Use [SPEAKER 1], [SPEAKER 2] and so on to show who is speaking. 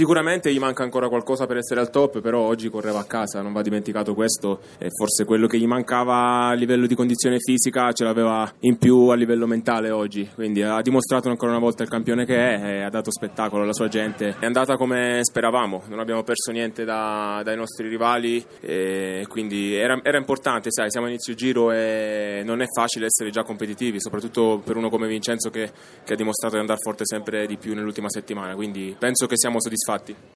[SPEAKER 1] Sicuramente gli manca ancora qualcosa per essere al top, però oggi correva a casa, non va dimenticato questo e forse quello che gli mancava a livello di condizione fisica ce l'aveva in più a livello mentale oggi, quindi ha dimostrato ancora una volta il campione che è ha dato spettacolo alla sua gente. È andata come speravamo, non abbiamo perso niente da, dai nostri rivali quindi era, era importante, sai, siamo a inizio giro e non è facile essere già competitivi, soprattutto per uno come Vincenzo che, che ha dimostrato di andare forte sempre di più nell'ultima settimana, quindi penso che siamo soddisfatti. Infatti.